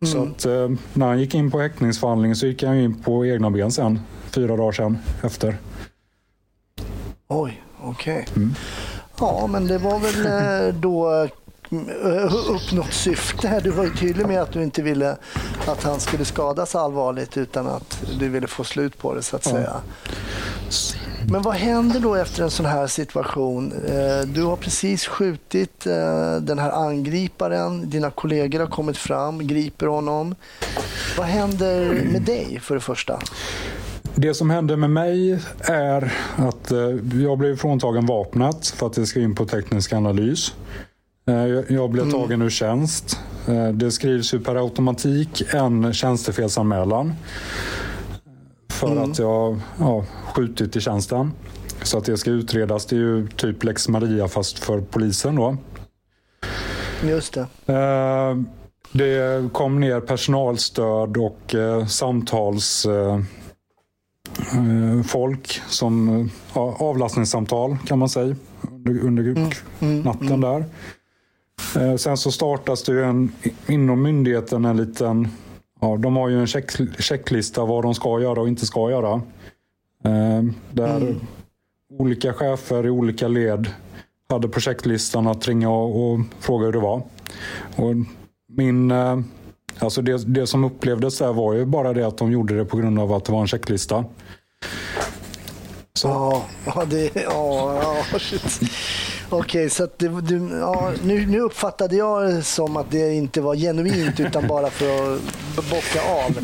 Så att eh, när han gick in på häktningsförhandling så gick han in på egna ben sen, fyra dagar sen efter. Oj, okej. Ja, men det var väl då uppnått syfte. här. Du var ju tydlig med att du inte ville att han skulle skadas allvarligt utan att du ville få slut på det så att säga. Men vad händer då efter en sån här situation? Eh, Du har precis skjutit eh, den här angriparen. Dina kollegor har kommit fram, griper honom. Vad händer med dig för det första? Det som hände med mig är att eh, jag blev fråntagen vapnet för att det ska in på teknisk analys. Jag- blev tagen ur tjänst. Det skrivs ju per automatik en tjänstefelsanmälan för att jag ja, skjutit i tjänsten. Så att det ska utredas. Det är ju typ lex Maria fast för polisen då. Just det. Eh, Det kom ner personalstöd och eh, samtals eh, som ja, avlastningssamtal kan man säga under, under natten där. Eh, Sen så startas det ju en, inom myndigheten en liten, ja, de har ju en check, checklista vad de ska göra och inte ska göra. Eh, Där olika chefer i olika led hade projektlistan att ringa och, och fråga hur det var. Och min, eh, alltså det, det som upplevdes där var ju bara det att de gjorde det på grund av att det var en checklista. Så. Ja, ja, det, ja, ja shit. Okej, så att det, du, ja, nu, nu uppfattade jag det som att det inte var genuint utan bara för att bocka av.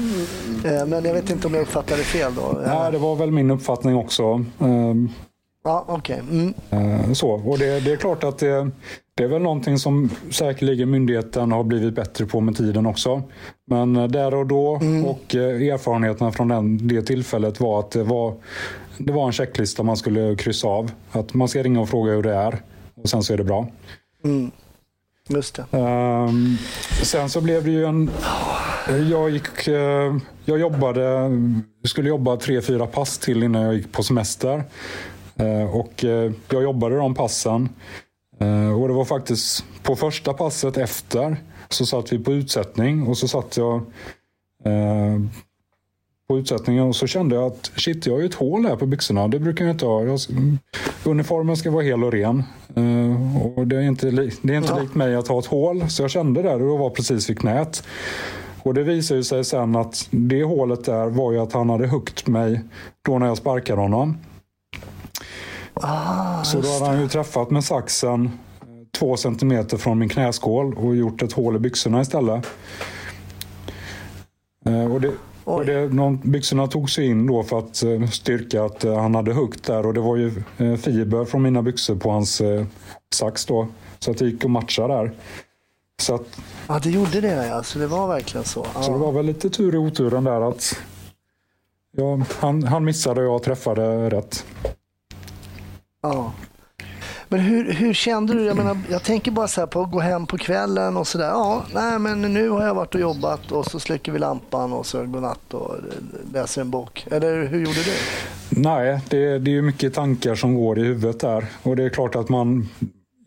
Eh, Men jag vet inte om jag uppfattade fel då. Nej, det var väl min uppfattning också. Ehm, Ja, okej. Mm. Eh, Så, och det, det är klart att det, det är väl någonting som säkerligen myndigheten har blivit bättre på med tiden också. Men eh, där och då och eh, erfarenheterna från den, det tillfället var att det var, det var en checklista man skulle kryssa av. Att man ska ringa och fråga hur det är och sen så är det bra. Just det. Ehm, sen så blev det ju en... Jag, gick, eh, jag jobbade, skulle jobba tre, fyra pass till innan jag gick på semester. Eh, och eh, jag jobbade de passen. Och det var faktiskt på första passet efter så satt vi på utsättning och så satt jag på utsättningen och så kände jag att shit, jag har ju ett hål här på byxorna. Det brukar jag inte ha. Jag, uniformen ska vara hel och ren. Eh, och det är inte, det är inte Ja. likt mig att ha ett hål. Så jag kände där och det var precis vid knät. Och det visade sig sen att det hålet där var ju att han hade huggit mig då när jag sparkade honom. Ah, Så då hade han ju träffat med saxen eh, två centimeter från min knäskål och gjort ett hål i byxorna istället. Eh, Och det, och det, någon, byxorna tog sig in då för att eh, styrka att eh, han hade huggt där och det var ju eh, fiber från mina byxor på hans sax då. Så att det gick att matcha där. Så, att, ja, det gjorde det ja. Så det var verkligen så. Ja. så det var väl lite tur i oturen där att ja, han, han missade och jag träffade rätt. Ja. Men hur, hur kände du? Jag, menar, jag tänker bara så här på att gå hem på kvällen och sådär. Ja, nej men nu har jag varit och jobbat och så släcker vi lampan och så godnatt och läser en bok. Eller hur gjorde du? Nej, det, det är ju mycket tankar som går i huvudet där. Och det är klart att man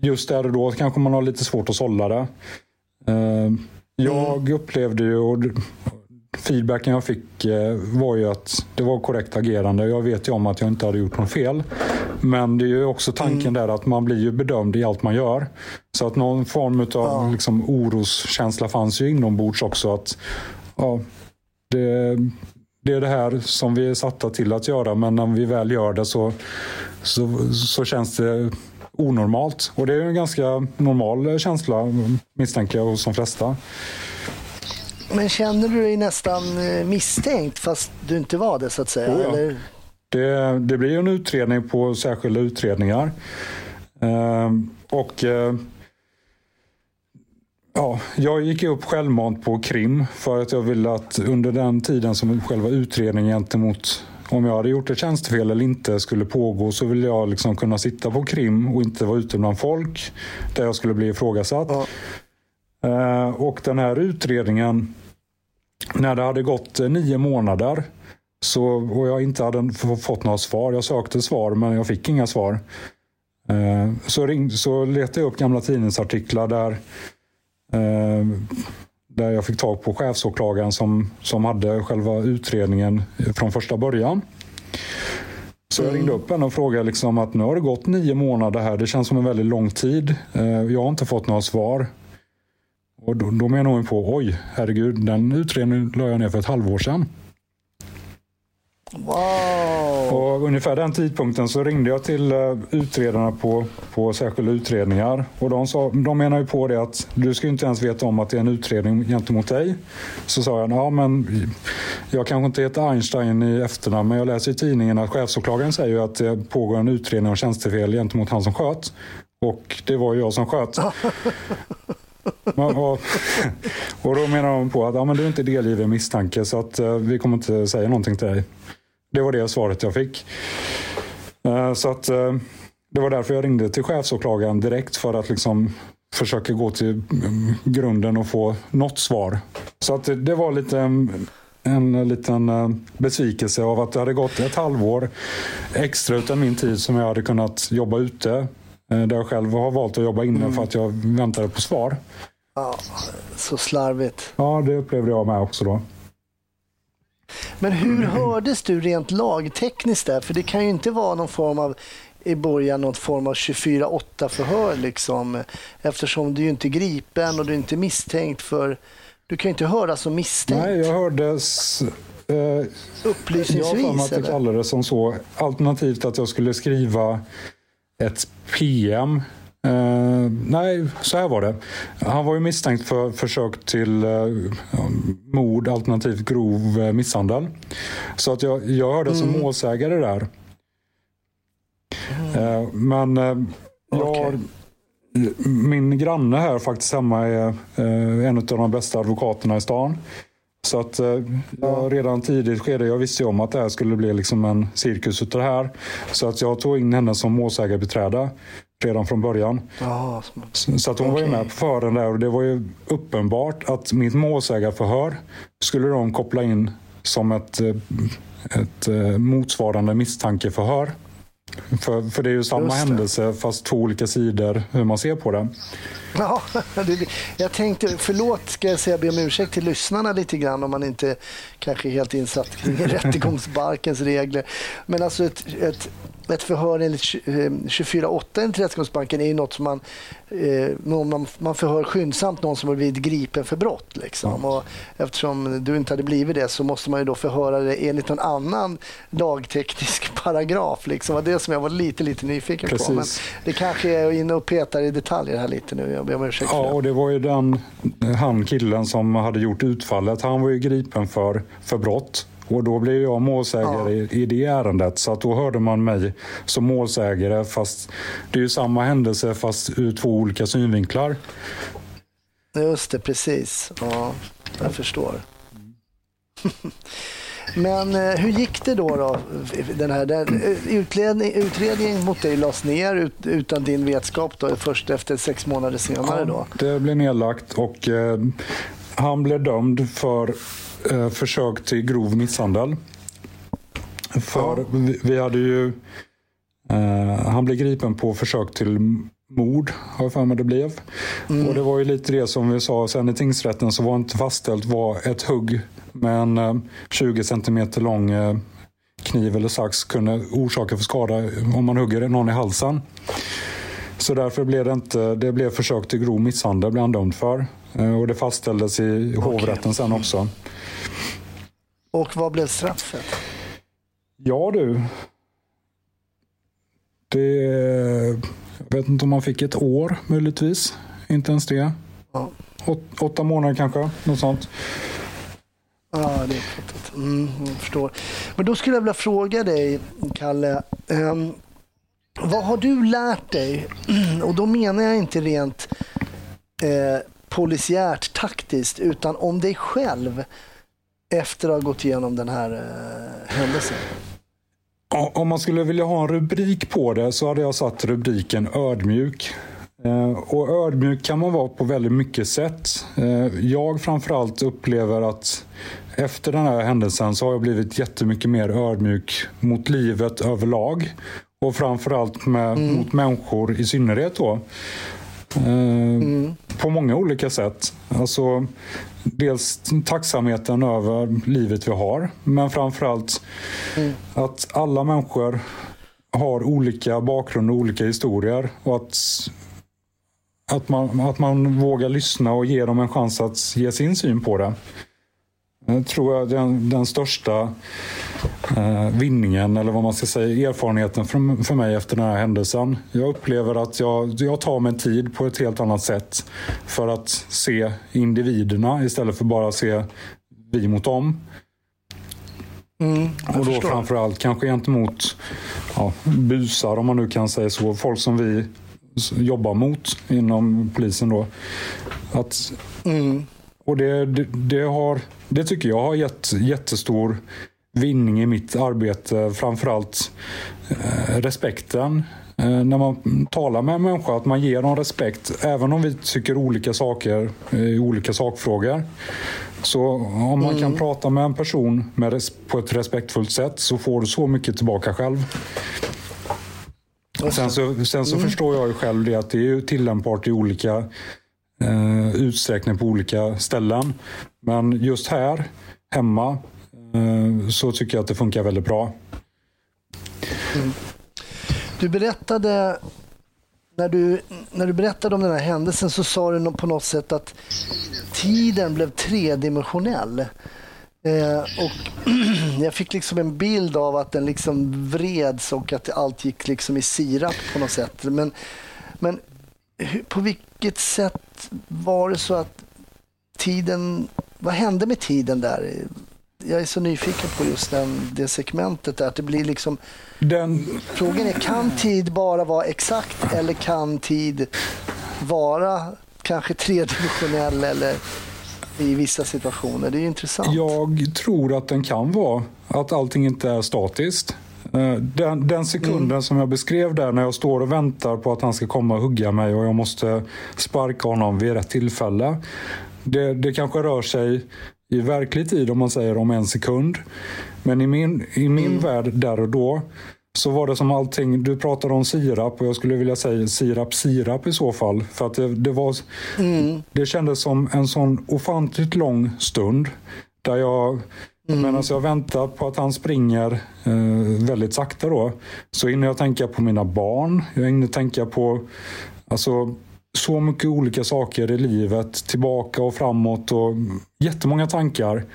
just där och då kanske man har lite svårt att sålla det. Eh, jag upplevde ju, och feedbacken jag fick eh, var ju att det var korrekt agerande. Jag vet ju om att jag inte hade gjort något fel. Men det är ju också tanken där att man blir ju bedömd i allt man gör. Så att någon form av Ja. liksom, oroskänsla fanns ju inombords också. Att, ja, det, det är det här som vi är satta till att göra men när vi väl gör det så, så, så känns det onormalt. Och det är ju en ganska normal känsla misstänker jag hos de flesta. Men känner du dig nästan eh, misstänkt fast du inte var det så att säga? Oh ja. Det, det blir en utredning på särskilda utredningar. Ehm, och eh, ja, Jag gick upp självmant på krim för att jag ville att under den tiden som själva utredningen gentemot om jag hade gjort ett tjänstefel eller inte skulle pågå så ville jag liksom kunna sitta på krim och inte vara ute bland folk där jag skulle bli ifrågasatt. Ja. Eh, och den här utredningen, när det hade gått eh, nio månader så, och jag inte hade fått några svar. Jag sökte svar men jag fick inga svar. Eh, så, ring, så letade jag upp gamla tidningsartiklar där, där jag fick tag på chefsåklagaren som, som hade själva utredningen från första början. Så jag ringde upp henne och frågade liksom att nu har det gått nio månader här. Det känns som en väldigt lång tid. Jag har inte fått några svar. Och då, då menar hon på, oj, herregud, den utredningen la jag ner för ett halvår sedan. Wow! Och ungefär den tidpunkten så ringde jag till eh, utredarna på, på särskilda utredningar. Och de, sa, de menar ju på det att du ska inte ens veta om att det är en utredning gentemot dig. Så sa jag, ja men jag kanske inte heter Einstein i efternamn men jag läser i tidningen att chefsåklagaren säger ju att det pågår en utredning om tjänstefel gentemot han som sköt. Och det var ju jag som sköt. Man, och, och då menar de på att ja, men du är inte delgiven misstanke så att eh, vi kommer inte säga någonting till dig. Det var det svaret jag fick. Eh, Så att eh, det var därför jag ringde till chefsåklagaren direkt för att liksom försöka gå till mm, grunden och få något svar. Så att det, det var lite en, en liten eh, besvikelse av att det hade gått ett halvår extra utan min tid som jag hade kunnat jobba ute eh, Där jag själv har valt att jobba inne för att jag väntade på svar. Ja, så slarvigt. Ja, det upplevde jag med också då. Men hur hördes du rent lagtekniskt där? För det kan ju inte vara någon form av i början någon form av 24-8 förhör liksom eftersom du ju inte är gripen och du är inte misstänkt för Du kan ju inte höra som misstänkt. Nej, jag hördes... Eh, jag har Upplysningsvis att det kallades som så. Alternativt att jag skulle skriva ett PM. Eh, nej, så här var det. Han var ju misstänkt för försök till eh, mord alternativt grov eh, misshandel. Så att jag, jag hörde som Mm. målsägare där. Eh, men eh, jag, min granne här faktiskt hemma är en av de bästa advokaterna i stan. Så att eh, jag redan tidigt skede, jag visste ju om att det här skulle bli liksom en cirkus utav det här. Så att jag tog in henne som målsägarbiträde redan från början. Ja, sm- Så att hon var ju med på förhören där och det var ju uppenbart att mitt målsägarförhör skulle de koppla in som ett, eh, ett eh, motsvarande misstankeförhör. För, för det är ju samma händelse fast två olika sidor hur man ser på det. Ja, det, jag tänkte, förlåt ska jag säga, be om ursäkt till lyssnarna lite grann om man inte kanske är helt insatt kring rättegångsbalkens regler. Men alltså ett, ett, ett förhör enligt tju- eh, 24.8 enligt rättegångsbalken är ju något som man, eh, man, man förhör skyndsamt någon som har blivit gripen för brott. Liksom. Och eftersom du inte hade blivit det så måste man ju då förhöra det enligt någon annan lagteknisk paragraf. Liksom. Det var det som jag var lite, lite nyfiken på. Men Precis. det kanske är inne och petar i detaljer här lite nu. Jag ber om ursäkt Ja, och det var ju den, han killen som hade gjort utfallet. Han var ju gripen för, för brott. Och då blev jag målsägare i, i det ärendet. Så att då hörde man mig som målsägare. Fast det är ju samma händelse fast ur två olika synvinklar. Just det, precis. Ja, jag förstår. Men eh, hur gick det då? då? Den här, den, eh, utredning, utredningen mot dig lades ner ut, utan din vetskap då, först efter sex månader senare. Då. Det blev nedlagt och eh, han blev dömd för eh, försök till grov misshandel. För vi, vi hade ju... Eh, han blev gripen på försök till mord, har jag för mig det blev. Och det var ju lite det som vi sa sen i tingsrätten så var inte fastställt vad ett hugg med en eh, 20 centimeter lång eh, kniv eller sax kunde orsaka för skada om man hugger någon i halsen. Så därför blev det inte, det blev försök till grov misshandel blev han dömd för. Eh, Och det fastställdes i hovrätten sen också. Och vad blev straffet? Ja du. Det... Jag vet inte om man fick ett år möjligtvis. Inte ens det. Ja. Åt, åtta månader kanske. Något sånt. Ja, det är klart. Mm, jag förstår. Men då skulle jag vilja fråga dig, Kalle. Um, vad har du lärt dig? Och då menar jag inte rent eh, polisiärt taktiskt, utan om dig själv efter att ha gått igenom den här eh, händelsen. Om man skulle vilja ha en rubrik på det så hade jag satt rubriken ödmjuk. Eh, Och ödmjuk kan man vara på väldigt mycket sätt. Eh, Jag framförallt upplever att efter den här händelsen så har jag blivit jättemycket mer ödmjuk mot livet överlag. Och framförallt med, mot människor i synnerhet då. Eh, På många olika sätt. Alltså, dels tacksamheten över livet vi har. Men framförallt att alla människor har olika bakgrund och olika historier. Och att, att, man, att man vågar lyssna och ge dem en chans att ge sin syn på det. Jag tror jag den, den största eh, vinningen, eller vad man ska säga, erfarenheten för, för mig efter den här händelsen. Jag upplever att jag, jag tar mig tid på ett helt annat sätt för att se individerna istället för bara se vi mot dem. Mm, Och då förstår. framförallt kanske gentemot ja, busar, om man nu kan säga så. Folk som vi jobbar mot inom polisen. Då. Att, Mm, och det, det, det, har, det tycker jag har gett jättestor vinning i mitt arbete. Framförallt eh, respekten. Eh, när man talar med en människa, att man ger dem respekt. Även om vi tycker olika saker eh, i olika sakfrågor. Så om man kan prata med en person med res- på ett respektfullt sätt så får du så mycket tillbaka själv. Sen så, sen så förstår jag ju själv det att det är ju tillämpbart i olika eh, utsträckning på olika ställen. Men just här, hemma, eh, så tycker jag att det funkar väldigt bra. Mm. Du berättade, när du, när du berättade om den här händelsen så sa du på något sätt att tiden blev tredimensionell. Eh, och jag fick liksom en bild av att den liksom vreds och att allt gick liksom i sirap på något sätt. Men, men på vilket sätt var det så att tiden, vad hände med tiden där? Jag är så nyfiken på just den, det segmentet där, att det blir liksom Den, Frågan är, kan tid bara vara exakt eller kan tid vara kanske tredimensionell eller i vissa situationer? Det är ju intressant. jag tror att den kan vara att allting inte är statiskt. Eh, Den, den sekunden som jag beskrev där när jag står och väntar på att han ska komma och hugga mig och jag måste sparka honom vid rätt tillfälle. Det, det kanske rör sig i verklig tid om man säger om en sekund. Men i min, i min värld där och då så var det som allting, du pratade om sirap och jag skulle vilja säga sirap sirap i så fall. För att det, det var, det kändes som en sån ofantligt lång stund där jag Medan jag väntar på att han springer eh, väldigt sakta då, så hinner jag tänka på mina barn. Jag hinner tänka på alltså, så mycket olika saker i livet, tillbaka och framåt och jättemånga tankar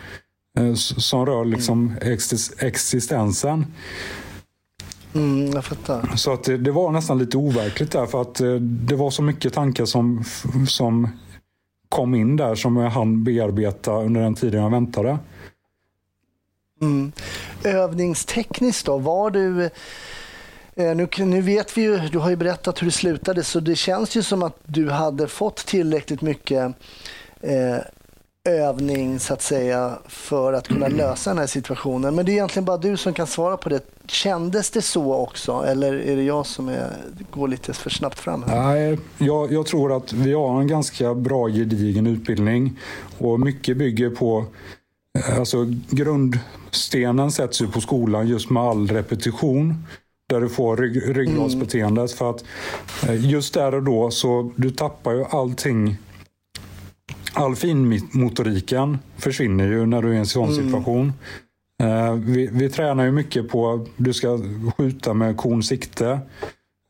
eh, som rör liksom exis- existensen. Mm, jag fattar. Så att det, det var nästan lite overkligt där för att eh, det var så mycket tankar som, som kom in där som jag hann bearbeta under den tiden jag väntade. Mm. Övningstekniskt då, var du... Eh, nu, nu vet vi ju, du har ju berättat hur det slutade, så det känns ju som att du hade fått tillräckligt mycket eh, övning så att säga för att kunna lösa den här situationen. Men det är egentligen bara du som kan svara på det. Kändes det så också eller är det jag som är, går lite för snabbt fram här? Nej, jag, jag tror att vi har en ganska bra gedigen utbildning och mycket bygger på Alltså grundstenen sätts ju på skolan just med all repetition. Där du får rygg, ryggradsbeteendet. För att eh, just där och då så du tappar ju allting. All finmotoriken försvinner ju när du är i en sån situation. Eh, vi, vi tränar ju mycket på att du ska skjuta med konsikte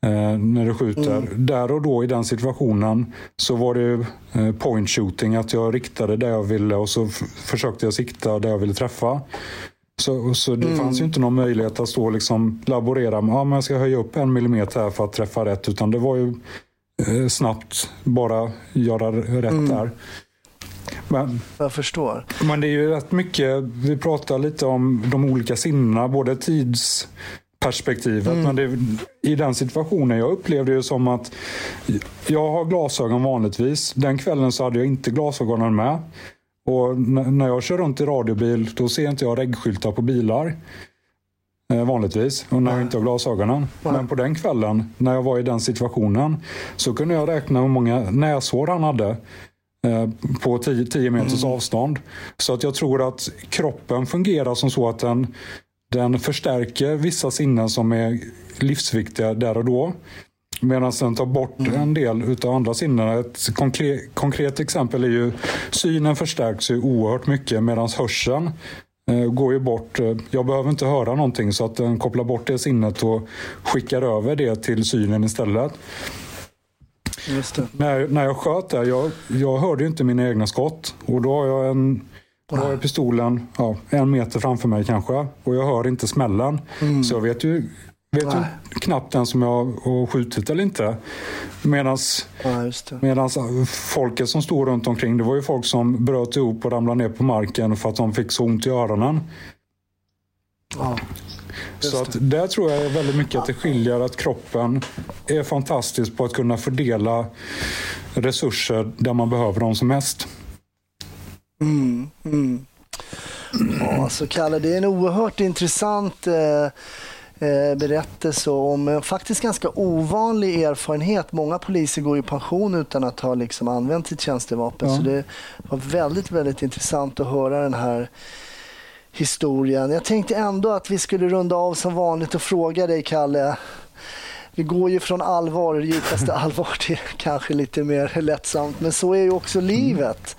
eh, när du skjuter. Där och då i den situationen så var det eh, point shooting, att jag riktade där jag ville och så försökte jag sikta där jag ville träffa. Så, så det fanns ju inte någon möjlighet att stå och liksom laborera med att jag ska höja upp en millimeter här för att träffa rätt. Utan det var ju eh, snabbt bara göra rätt där. Men, Jag förstår. men det är ju rätt mycket, vi pratar lite om de olika sinnena, både tidsperspektivet, men det, i den situationen jag upplevde det som att jag har glasögon vanligtvis. Den kvällen så hade jag inte glasögonen med. Och när jag kör runt i radiobil då ser inte jag reggskyltar på bilar. Eh, vanligtvis, och när jag inte har glasögonen. Men på den kvällen, när jag var i den situationen, så kunde jag räkna hur många näshår han hade eh, på 10, 10 meters avstånd. Så att jag tror att kroppen fungerar som så att den, den förstärker vissa sinnen som är livsviktiga där och då. Medan den tar bort en del utav andra sinnen. Ett konkret, konkret exempel är ju synen förstärks ju oerhört mycket medan hörseln eh, går ju bort. Eh, Jag behöver inte höra någonting så att den kopplar bort det sinnet och skickar över det till synen istället. När, när jag sköt där, jag, jag hörde inte mina egna skott. Och då har jag, en, har jag pistolen ja, en meter framför mig kanske. Och jag hör inte smällen. Så jag vet ju, vet ju Nej. knappt ens om jag har skjutit eller inte. Medan Ja, folket som stod runt omkring, det var ju folk som bröt ihop och ramlade ner på marken för att de fick så ont i öronen. Ja. Så att där tror jag väldigt mycket att det skiljer att kroppen är fantastisk på att kunna fördela resurser där man behöver dem som mest. Mm, mm. Ja, alltså Kalle, det är en oerhört intressant eh, eh, berättelse om en faktiskt ganska ovanlig erfarenhet. Många poliser går i pension utan att ha liksom använt sitt tjänstevapen. Ja. Så det var väldigt, väldigt intressant att höra den här historien. Jag tänkte ändå att vi skulle runda av som vanligt och fråga dig, Kalle. Vi går ju från allvar, djupaste allvar till kanske lite mer lättsamt, men så är ju också livet.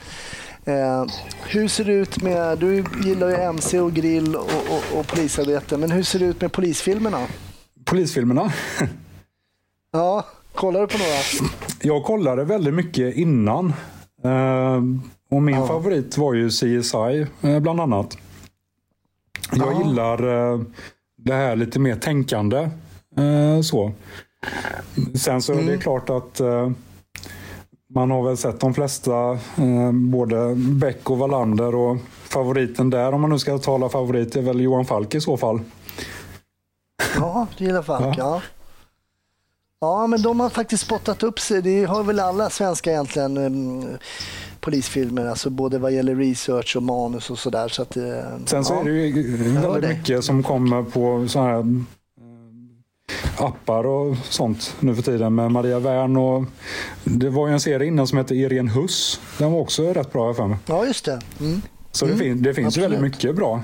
Eh, hur ser det ut med, du gillar ju MC och grill och, och, och polisarbete, men hur ser det ut med polisfilmerna? Polisfilmerna. Ja, kollar du på några? Jag kollade väldigt mycket innan. Eh, Och min Ja. favorit var ju CSI eh, bland annat. Jag Ja. gillar eh, det här lite mer tänkande. eh, så. Sen så är Mm. det klart att eh, man har väl sett de flesta, eh, både Beck och Wallander och favoriten där, om man nu ska tala favorit, är väl Johan Falk i så fall. Ja, du gillar Falk, ja. Ja, men de har faktiskt spottat upp sig. Det har väl alla svenska egentligen mm, polisfilmer, alltså både vad gäller research och manus och sådär. Så att, eh, Sen så ja. är det ju väldigt dig. mycket som kommer på sådana här eh, appar och sånt nu för tiden med Maria Wern. Och det var ju en serie innan som hette Irene Huss. Den var också rätt bra för mig. Ja, just det. Mm. Så Mm, det, fin- det finns ju väldigt mycket bra.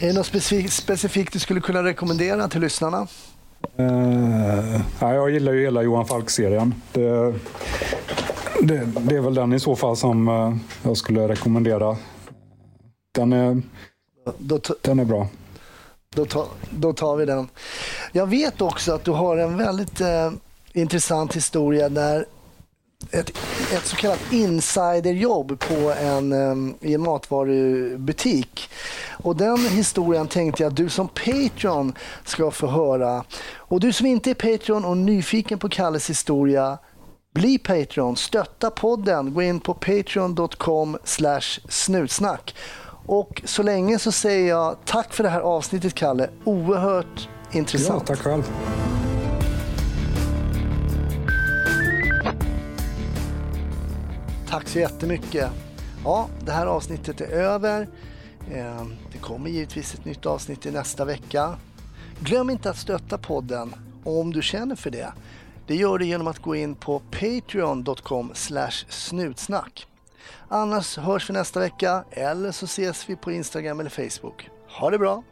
Är det något specifikt, specifikt du skulle kunna rekommendera till lyssnarna? Uh, ja, jag gillar ju hela Johan Falk-serien. Det, det, det är väl den i så fall som eh, jag skulle rekommendera. Den är, den är bra då, ta, då tar vi den. Jag vet också att du har en väldigt eh, intressant historia där ett, ett så kallat insiderjobb på en, eh, i en matvarubutik. Och den historien tänkte jag att du som Patreon ska få höra. Och du som inte är Patreon och nyfiken på Kalles historia, bli Patreon, stötta podden, gå in på patreon.com snutsnack. Och så länge så säger jag tack för det här avsnittet Kalle, oerhört Ja, intressant. tack själv. Tack så jättemycket. Ja, det här avsnittet är över. Eh, Det kommer givetvis ett nytt avsnitt i nästa vecka. Glöm inte att stötta podden om du känner för det. Det gör du genom att gå in på patreon.com snutsnack. Annars hörs vi nästa vecka eller så ses vi på Instagram eller Facebook. Ha det bra!